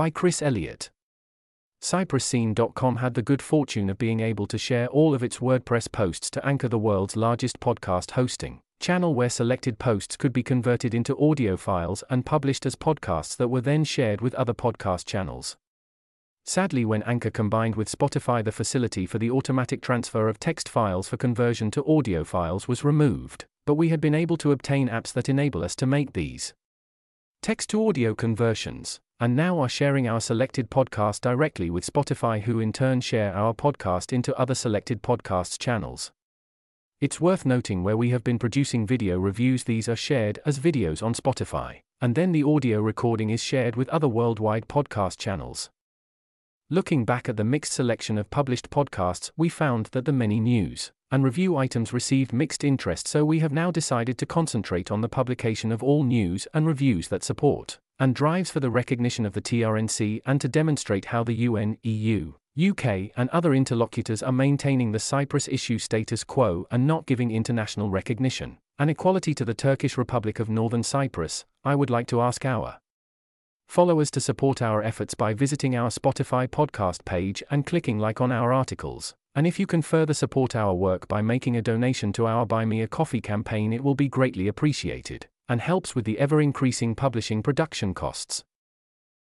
By Chris Elliott. CyprusScene.com had the good fortune of being able to share all of its WordPress posts to Anchor, the world's largest podcast hosting channel where selected posts could be converted into audio files and published as podcasts that were then shared with other podcast channels. Sadly, when Anchor combined with Spotify, the facility for the automatic transfer of text files for conversion to audio files was removed, but we had been able to obtain apps that enable us to make these text to audio conversions, and now are sharing our selected podcast directly with Spotify, who in turn share our podcast into other selected podcasts channels. It's worth noting where we have been producing video reviews, these are shared as videos on Spotify, and then the audio recording is shared with other worldwide podcast channels. Looking back at the mixed selection of published podcasts, we found that the many news and review items received mixed interest, so we have now decided to concentrate on the publication of all news and reviews that support and drives for the recognition of the TRNC and to demonstrate how the UN, EU, UK, and other interlocutors are maintaining the Cyprus issue status quo and not giving international recognition and equality to the Turkish Republic of Northern Cyprus, I would like to ask our followers to support our efforts by visiting our Spotify podcast page and clicking like on our articles. And if you can further support our work by making a donation to our Buy Me a Coffee campaign, it will be greatly appreciated and helps with the ever increasing publishing production costs.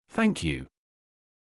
Thank you.